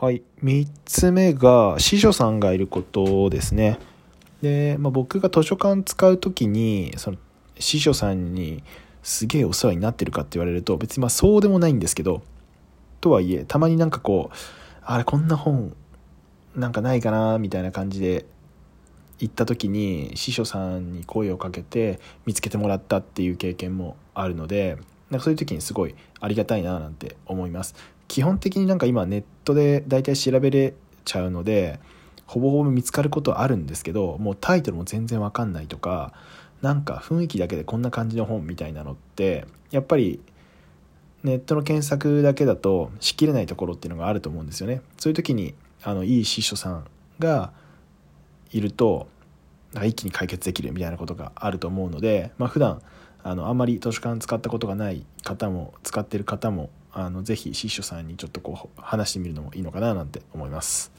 はい。3つ目が司書さんがいることですね。で、まあ、僕が図書館使う時にその司書さんにすげえお世話になってるかって言われると別にまあそうでもないんですけどとはいえたまになんかこうあれこんな本なんかないかなみたいな感じで行った時に司書さんに声をかけて見つけてもらったっていう経験もあるのでなんかそういう時にすごいありがたいななんて思います。基本的になんか今ネットで大体調べれちゃうのでほぼほぼ見つかることはあるんですけどもうタイトルも全然わかんないとかなんか雰囲気だけでこんな感じの本みたいなのってやっぱりネットの検索だけだとしきれないところっていうのがあると思うんですよね。そういう時にあのいい司書さんがいると一気に解決できるみたいなことがあると思うので、まあ、普段あのあんまり図書館使ったことがない方も使ってる方もあのぜひ司書さんにちょっとこう話してみるのもいいのかななんて思います。